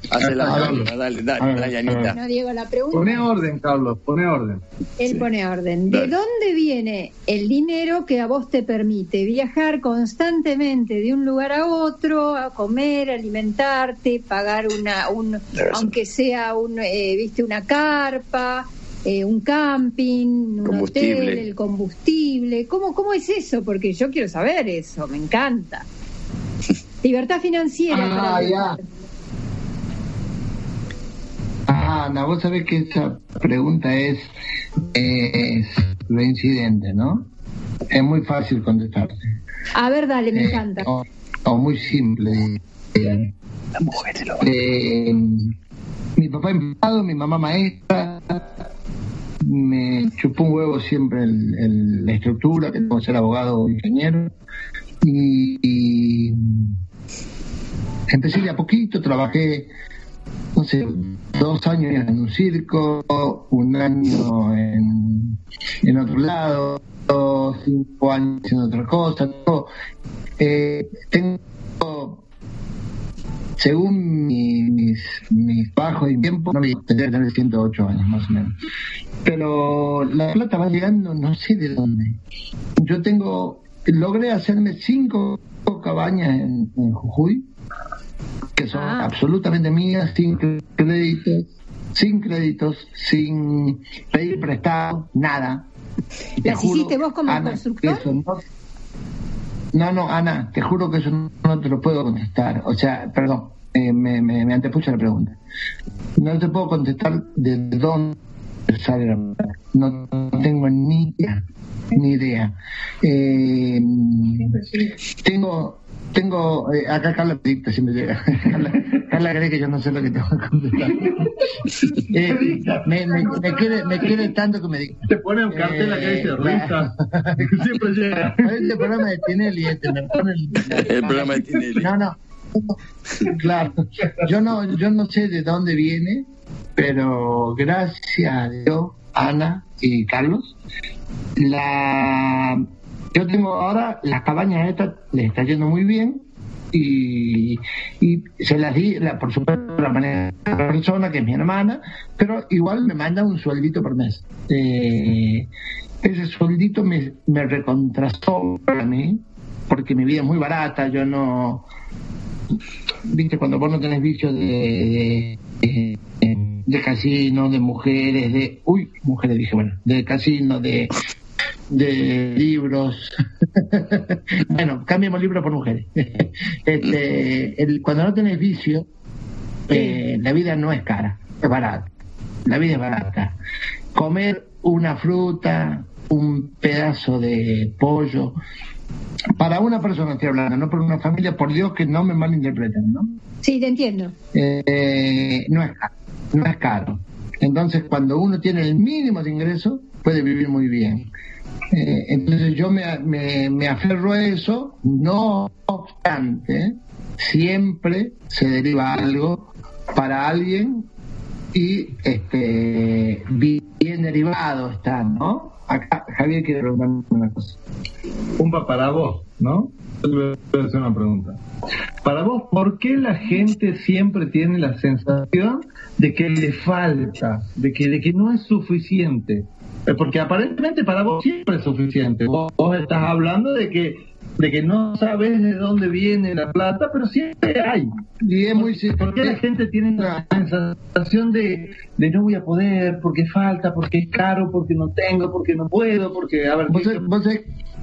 hace la pregunta. Dale, dale, dale, a Anita. No, Diego, la Pone pregunta, orden, Carlos, pone orden. él pone orden. ¿De Dale. dónde viene el dinero que a vos te permite viajar constantemente de un lugar a otro, a comer, alimentarte, pagar una, un, aunque sea un, eh, viste, una carpa, eh, un camping, un Combustible. hotel, el combustible? ¿Cómo, ¿Cómo es eso? Porque yo quiero saber eso, me encanta. Libertad financiera. Ah, para ya. Ah, Ana, vos sabés que esa pregunta es, es reincidente, ¿no? Es muy fácil contestarte. A ver, dale, me Eh, encanta. o, o muy simple. Eh, eh, mi papá empleado, mi mamá maestra, me chupó un huevo siempre el- la estructura, que tengo que ser abogado o ingeniero. Y, y empecé de a poquito, trabajé, no sé, dos años en un circo, un año en, en otro lado, cinco años en otra cosa. Eh, tengo, según mi- mis, mis bajos y tiempo, no me que tener 108 años más o menos. Pero la plata va llegando, no sé de dónde. Yo tengo, logré hacerme cinco cabañas en, en Jujuy, que son Ah. absolutamente mías, sin créditos, sin créditos, sin pedir prestado, nada. ¿Las hiciste vos como constructor? eso no, no, no, Ana, te juro que eso no, te lo puedo contestar. O sea, perdón, eh, me, me, me antepuse la pregunta. No te puedo contestar de dónde sale la plata. No, tengo ni idea. Ni idea. Eh, tengo, tengo, eh, acá Carla me dicta si me llega. Carla cree que yo no sé lo que tengo que contestar. Eh, me, me, me quiere, me quiere tanto que me dicta. Te pone un cartel acá que dice risa. Siempre llega. Este programa de Tinelli, este, me pone el, El programa de Tinelli. No, no. Claro. Yo no, yo no sé de dónde viene, pero gracias a Dios, Ana y Carlos, la yo tengo ahora las cabañas estas, les está yendo muy bien y, y se las di, la, por supuesto, de la manera de la persona que es mi hermana, pero igual me manda un sueldito por mes. Eh, ese sueldito me, me recontrastó para mí, porque mi vida es muy barata, yo no, viste, cuando vos no tenés vicios de, de, de casino, de mujeres, de, uy, mujeres dije, bueno, de casino, de, de libros. bueno, cambiemos libros por mujeres. este, el, cuando no tenés vicio, eh, la vida no es cara, es barata. La vida es barata. Comer una fruta, un pedazo de pollo, para una persona estoy hablando, no por una familia, por Dios que no me malinterpreten, ¿no? Sí, te entiendo. Eh, no es caro, no es caro. Entonces, cuando uno tiene el mínimo de ingreso, puede vivir muy bien. Eh, entonces yo me, me, me aferro a eso, no obstante, siempre se deriva algo para alguien y este bien derivado está, ¿no? Acá Javier quiere preguntarme una cosa. Pumpa para vos, ¿no? Te voy a hacer una pregunta. Para vos, ¿por qué la gente siempre tiene la sensación de que le falta, de que, de que no es suficiente? Eh, Porque aparentemente para vos siempre es suficiente. Vos, vos estás hablando de que de que no sabes de dónde viene la plata, pero siempre hay. Y es muy ¿Por qué la gente tiene la sensación de, de no voy a poder, porque falta, porque es caro, porque no tengo, porque no puedo, porque, a ver, Vos, ¿qué- sabés- vos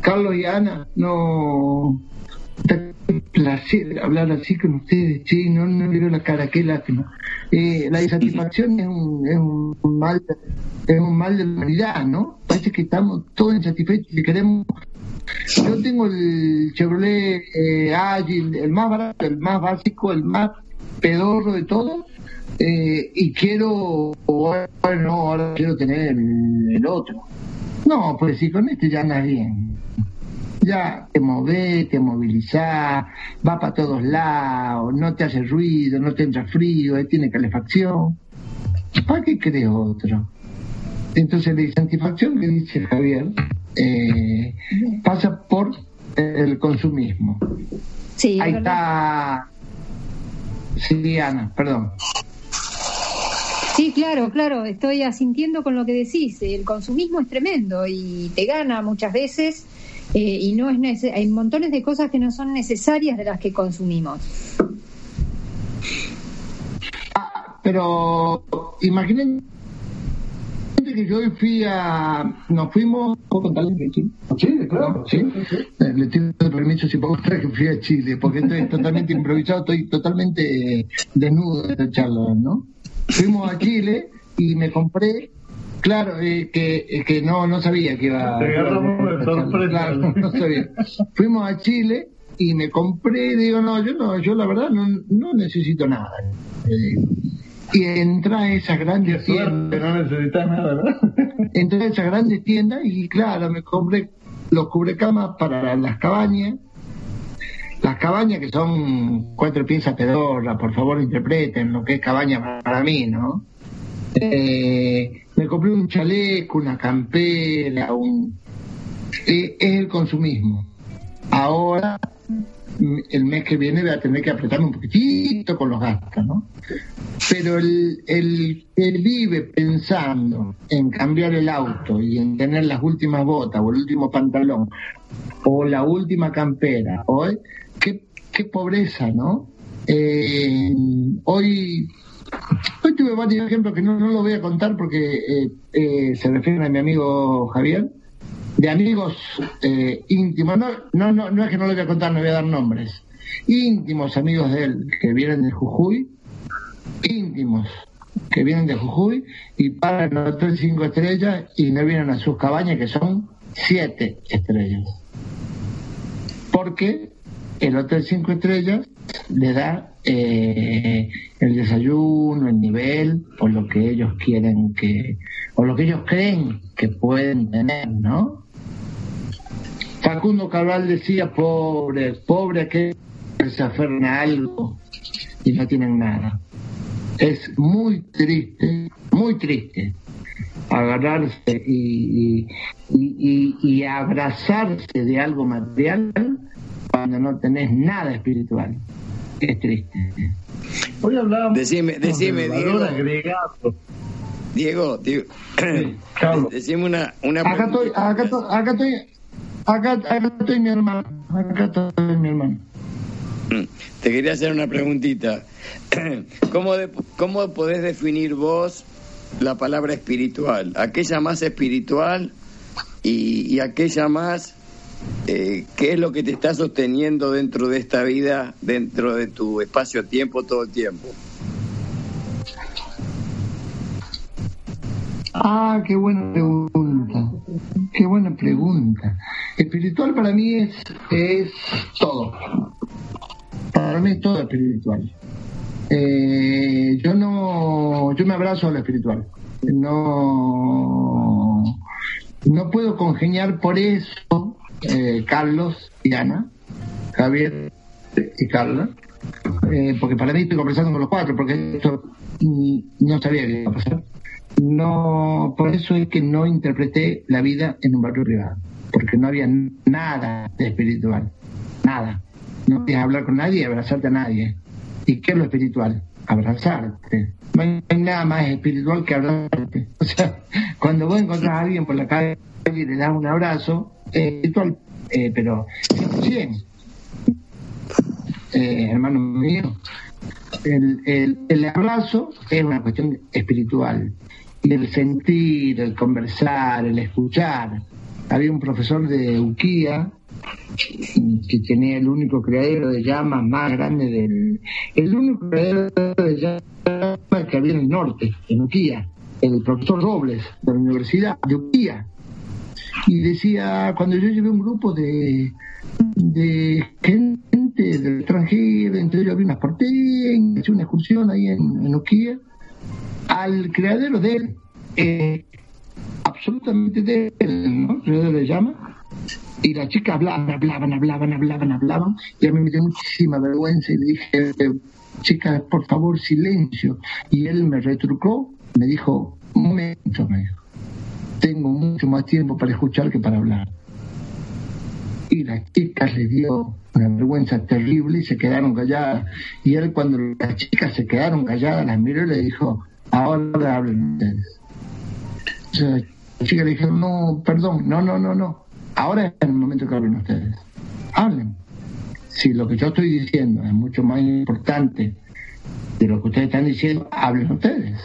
Carlos y Ana, no. Da placer hablar así con ustedes, sí, no, no veo la cara, qué lástima. Eh, la insatisfacción es un, es un mal es un mal de la humanidad, ¿no? Parece que estamos todos insatisfechos y queremos. Yo tengo el Chevrolet eh, Agile, el más barato, el más básico, el más pedorro de todo, eh, y quiero, bueno, ahora quiero tener el, otro. No, pues si con este ya andas. Ya te movés, te movilizás, va para todos lados, no te hace ruido, no te entra frío, ahí tiene calefacción. ¿Para qué crees otro? Entonces la insatisfacción que dice Javier eh, pasa por el consumismo. Sí, Ahí está. Sí, Ana, perdón. Sí, claro, claro, estoy asintiendo con lo que decís. El consumismo es tremendo y te gana muchas veces eh, y no es hay montones de cosas que no son necesarias de las que consumimos. Pero imaginen que yo hoy fui a. Nos fuimos. ¿Puedo contarles de Chile? Sí, claro. ¿Sí? Eh, Le pido permiso si puedo contar que fui a Chile, porque estoy totalmente improvisado, estoy totalmente desnudo de esta charla, ¿no? Fuimos a Chile y me compré. Claro, eh, que, eh, que no, no sabía que iba Te agarramos de sorpresa. Claro, no sabía. Fuimos a Chile y me compré, digo, no, yo no, yo la verdad no, no necesito nada. Eh, y entra a esas grandes tiendas Suerte, no necesitas nada, ¿verdad? entré a esas grandes tiendas y claro, me compré los cubrecamas para las cabañas. Las cabañas que son cuatro piezas pedorras, por favor interpreten lo que es cabaña para, para mí, ¿no? Eh, me compré un chaleco, una campera, un... eh, es el consumismo. Ahora, el mes que viene voy a tener que apretarme un poquitito con los gastos, ¿no? Pero el, el que vive pensando en cambiar el auto y en tener las últimas botas o el último pantalón o la última campera, hoy, qué, qué pobreza, ¿no? Eh, hoy, hoy tuve varios ejemplos que no, no los voy a contar porque eh, eh, se refieren a mi amigo Javier, de amigos eh, íntimos, no, no, no, es que no le voy a contar, no voy a dar nombres, íntimos amigos de él que vienen de Jujuy, íntimos que vienen de Jujuy y pagan el hotel cinco estrellas y no vienen a sus cabañas que son siete estrellas. Porque el hotel cinco estrellas le da eh, el desayuno, el nivel, o lo que ellos quieren que, o lo que ellos creen que pueden tener, ¿no? Facundo Cabral decía, pobre, pobre que se aferran a algo y no tienen nada. Es muy triste, muy triste agarrarse y- y abrazarse de algo material cuando no tenés nada espiritual. Es triste. Hoy hablábamos Decime, decime, del Diego. valor agregado. Diego, Diego, Carlos. decime una, una Acá estoy, acá estoy, acá estoy, acá, acá estoy mi hermano, acá estoy mi hermano. Te quería hacer una preguntita. ¿Cómo, de- ¿Cómo podés definir vos la palabra espiritual? ¿Aquella más espiritual y, y aquella más... eh, ¿Qué es lo que te está sosteniendo dentro de esta vida, dentro de tu espacio-tiempo todo el tiempo? Ah, qué buena pregunta. Qué buena pregunta. Espiritual para mí es, es todo. Para mí es todo espiritual. Eh, yo no, yo me abrazo a lo espiritual. No, no puedo congeniar por eso, eh, Carlos y Ana, Javier y Carla, eh, porque para mí estoy conversando con los cuatro, porque esto mm, no sabía que iba a pasar. No, por eso es que no interpreté la vida en un barrio privado, porque no había nada de espiritual, nada. No podías hablar con nadie y abrazarte a nadie. ¿Y qué es lo espiritual? Abrazarte. No hay, no hay nada más espiritual que abrazarte. O sea, cuando vos encontrás a alguien por la calle y le das un abrazo, es espiritual, eh, pero 100%. Eh, hermano mío, el, el, abrazo es una cuestión espiritual. Y el sentir, el conversar, el escuchar. Había un profesor de Uquía que tenía el único criadero de llamas más grande del... El único criadero de llamas que había en el norte, en Uquía. El profesor Robles, de la Universidad de Uquía. Y decía, cuando yo llevé un grupo de, de gente del extranjero, entre ellos había unas porteñas, hice una excursión ahí en, en Uquía, al criadero de él, eh, absolutamente de él, ¿no? Criadero de llama, y las chicas hablaban, hablaban, hablaban, hablaban, hablaban, y a mí me dio muchísima vergüenza y le dije, chicas, por favor, silencio. Y él me retrucó, me dijo, un momento, me dijo, tengo mucho más tiempo para escuchar que para hablar. Y las chicas les dio una vergüenza terrible y se quedaron calladas. Y él cuando las chicas se quedaron calladas, las miró y le dijo, ahora hablen ustedes. O sea, las chicas le dijeron, no, perdón, no, no, no, no. Ahora es el momento que hablen ustedes. Hablen. Si lo que yo estoy diciendo es mucho más importante de lo que ustedes están diciendo, hablen ustedes.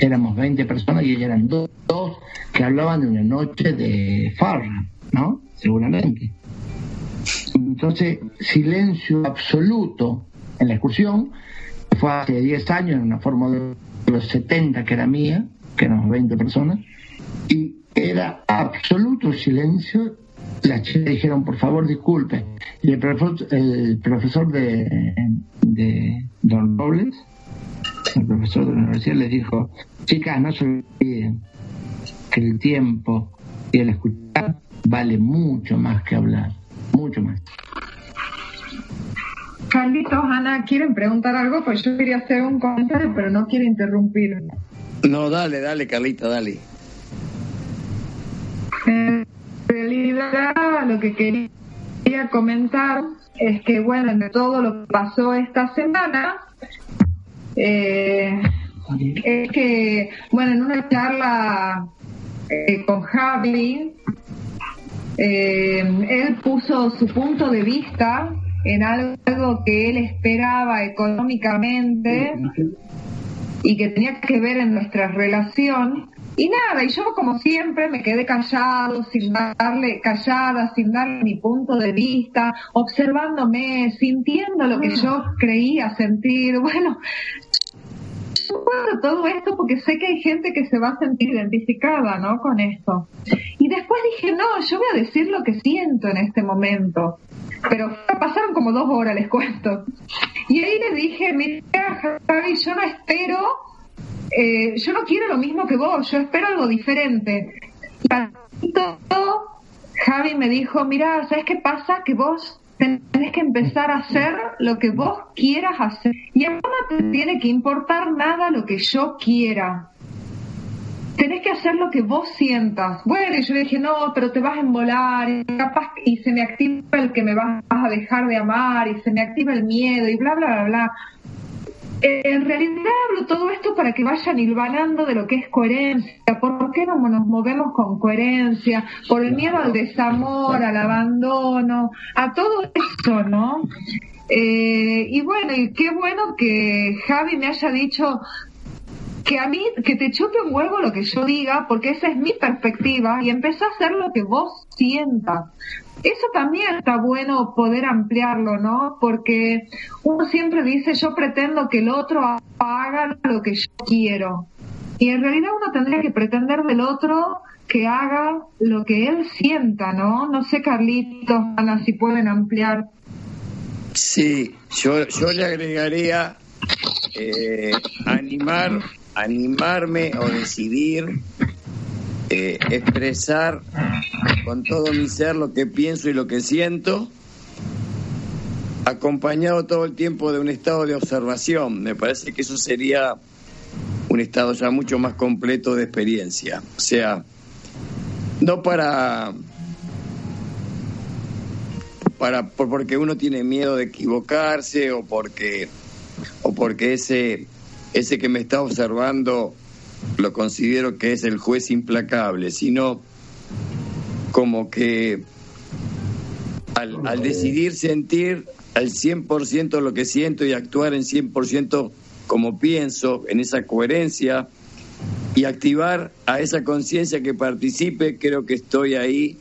Éramos 20 personas y ellas eran dos, dos que hablaban de una noche de farra, ¿no? Seguramente. Entonces, silencio absoluto en la excursión. Fue hace 10 años, en una forma de los 70 que era mía, que éramos 20 personas, y era absoluto silencio. Las chicas dijeron, por favor, disculpe. Y el profesor, el profesor de, de Don Robles, el profesor de la universidad, les dijo, chicas, no se olviden que el tiempo y el escuchar vale mucho más que hablar, mucho más. Carlitos, Ana, ¿quieren preguntar algo? Pues yo quería hacer un comentario, pero no quiero interrumpir. No, dale, dale, Carlita, dale. En realidad, lo que quería comentar es que, bueno, de todo lo que pasó esta semana, eh, es que, bueno, en una charla eh, con Javi, eh, él puso su punto de vista en algo que él esperaba económicamente y que tenía que ver en nuestra relación. Y nada, y yo como siempre me quedé callado, sin darle, callada, sin darle mi punto de vista, observándome, sintiendo lo que yo creía sentir. Bueno, todo esto porque sé que hay gente que se va a sentir identificada, ¿no? Con esto. Y después dije, no, yo voy a decir lo que siento en este momento. Pero pasaron como dos horas, les cuento. Y ahí le dije, mira, Javi, yo no espero, eh, yo no quiero lo mismo que vos, yo espero algo diferente. Y todo, Javi me dijo, mira, ¿sabes qué pasa? Que vos tenés que empezar a hacer lo que vos quieras hacer. Y a vos no te tiene que importar nada lo que yo quiera. Tenés que hacer lo que vos sientas. Bueno, y yo le dije, no, pero te vas a embolar, y capaz, y se me activa el que me vas a dejar de amar, y se me activa el miedo, y bla, bla, bla, bla. En realidad hablo todo esto para que vayan hilvanando de lo que es coherencia. ¿Por qué no nos movemos con coherencia? Por el miedo al desamor, al abandono, a todo eso, ¿no? Eh, y bueno, y qué bueno que Javi me haya dicho que a mí, que te chupe un huevo lo que yo diga, porque esa es mi perspectiva, y empezó a hacer lo que vos sientas. Eso también está bueno poder ampliarlo, ¿no? Porque uno siempre dice, yo pretendo que el otro haga lo que yo quiero. Y en realidad uno tendría que pretender del otro que haga lo que él sienta, ¿no? No sé, Carlitos, Ana, si pueden ampliar. Sí, yo, yo le agregaría eh, animar, animarme o decidir expresar con todo mi ser lo que pienso y lo que siento, acompañado todo el tiempo de un estado de observación. Me parece que eso sería un estado ya mucho más completo de experiencia. O sea, no para para por- porque uno tiene miedo de equivocarse o porque o porque ese ese que me está observando lo considero que es el juez implacable, sino como que al, decidir sentir al 100% lo que siento y actuar en 100% como pienso, en esa coherencia, y activar a esa conciencia que participe, creo que estoy ahí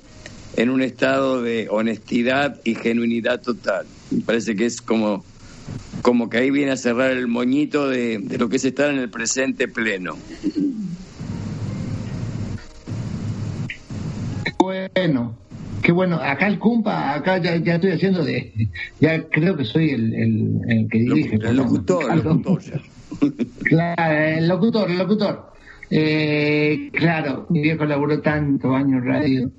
en un estado de honestidad y genuinidad total. Me parece que es como, como que ahí viene a cerrar el moñito de, de lo que es estar en el presente pleno. Bueno, qué bueno. Acá el Cumpa, acá ya, ya estoy haciendo de. Ya creo que soy el, el, el que dirige. El locutor, el locutor. Claro, el locutor, el locutor. Eh, claro, mi viejo laburó tantos años radio.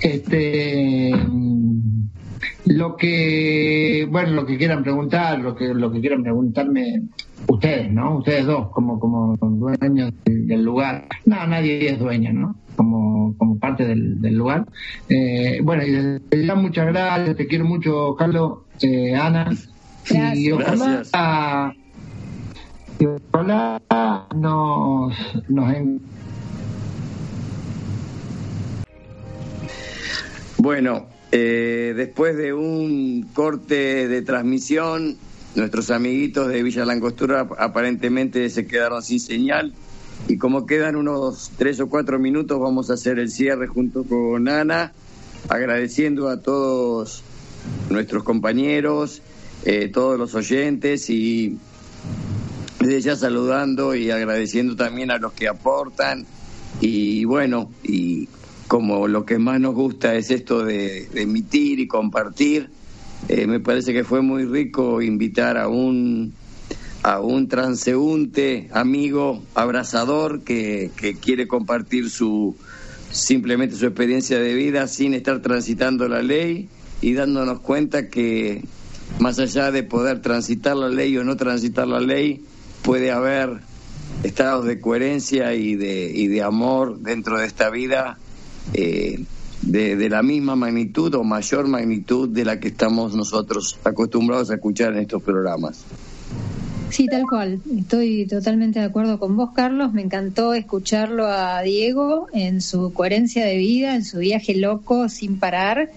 Este. Lo que. Bueno, lo que quieran preguntar, lo que, lo que quieran preguntarme. Ustedes, ¿no? Ustedes dos, como, como dueños del, lugar. No, nadie es dueño, ¿no? Como como, parte del, del lugar. Eh, bueno, y desde ya muchas gracias, te quiero mucho, Carlos, eh, Ana. Y Gracias. ojalá, y ojalá nos, nos en- Bueno, eh, después de un corte de transmisión, nuestros amiguitos de Villa Langostura aparentemente se quedaron sin señal. Y como quedan unos tres o cuatro minutos, vamos a hacer el cierre junto con Ana, agradeciendo a todos nuestros compañeros, eh, todos los oyentes y desde ya saludando y agradeciendo también a los que aportan y bueno, y como lo que más nos gusta es esto de, emitir y compartir, eh, me parece que fue muy rico invitar a un a un transeúnte, amigo, abrazador que, que quiere compartir su simplemente su experiencia de vida sin estar transitando la ley y dándonos cuenta que más allá de poder transitar la ley o no transitar la ley, puede haber estados de coherencia y de, y de amor dentro de esta vida eh, de, la misma magnitud o mayor magnitud de la que estamos nosotros acostumbrados a escuchar en estos programas. Sí, tal cual. Estoy totalmente de acuerdo con vos, Carlos. Me encantó escucharlo a Diego en su coherencia de vida, en su viaje loco, sin parar,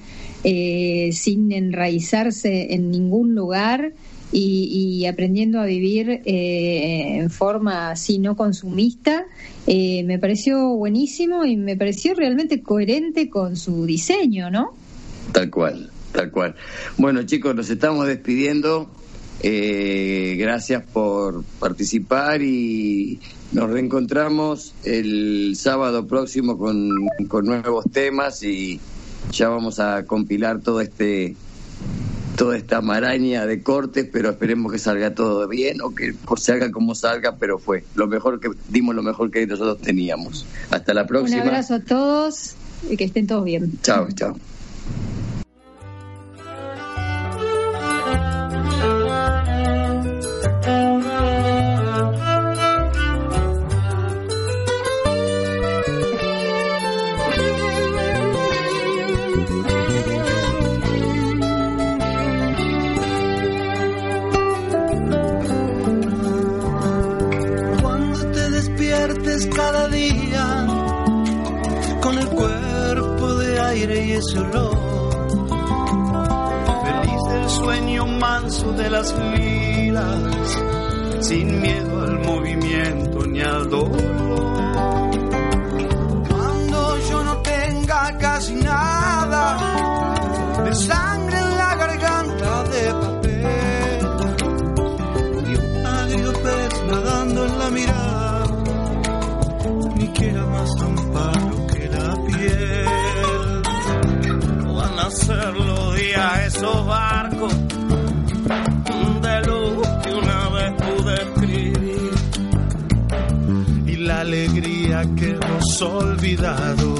eh, sin enraizarse en ningún lugar y, y aprendiendo a vivir eh, en forma así no consumista. Eh, me pareció buenísimo y me pareció realmente coherente con su diseño, ¿no? Tal cual, tal cual. Bueno, chicos, nos estamos despidiendo. Eh, gracias por participar y nos reencontramos el sábado próximo con, con nuevos temas y ya vamos a compilar todo este toda esta maraña de cortes, pero esperemos que salga todo bien o que salga como salga, pero fue lo mejor que dimos lo mejor que nosotros teníamos. Hasta la Un próxima. abrazo a todos y que estén todos bien. Chao, chao. Y ese olor, feliz del sueño manso de las filas, sin miedo al movimiento ni al dolor. Que hemos olvidado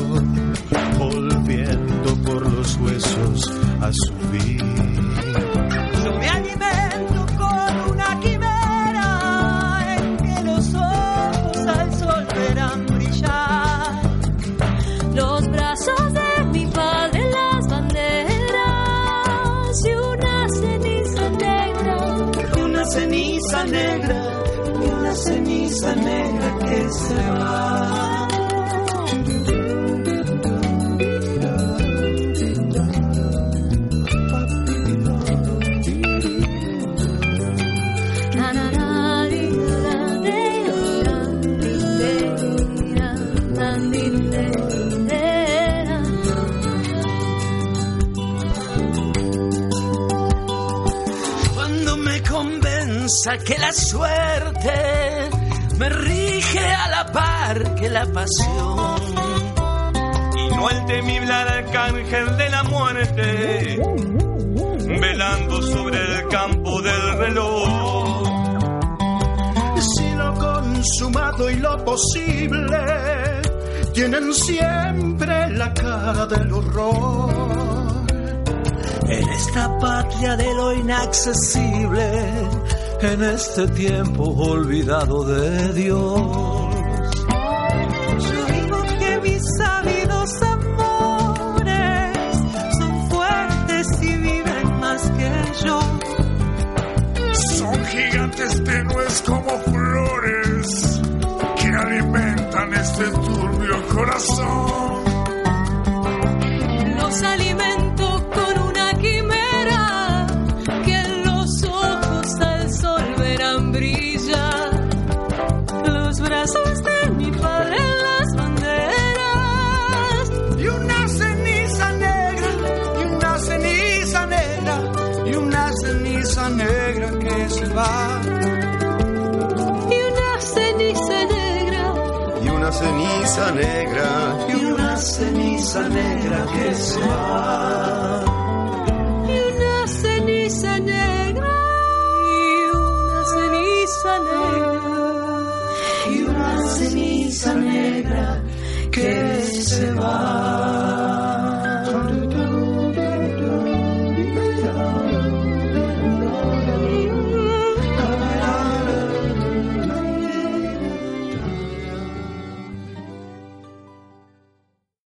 Cuando me convenza que la suerte me a la par que la pasión y no el temible arcángel de la muerte velando sobre el campo del reloj. Si lo consumado y lo posible tienen siempre la cara del horror. En esta patria de lo inaccesible, en este tiempo olvidado de Dios. Sábidos amores son fuertes y viven más que yo. Son gigantes tenues como flores que alimentan este turbio corazón. ceniza negra y una ceniza negra que se va. Y una ceniza negra y una ceniza negra y una ceniza negra que se va.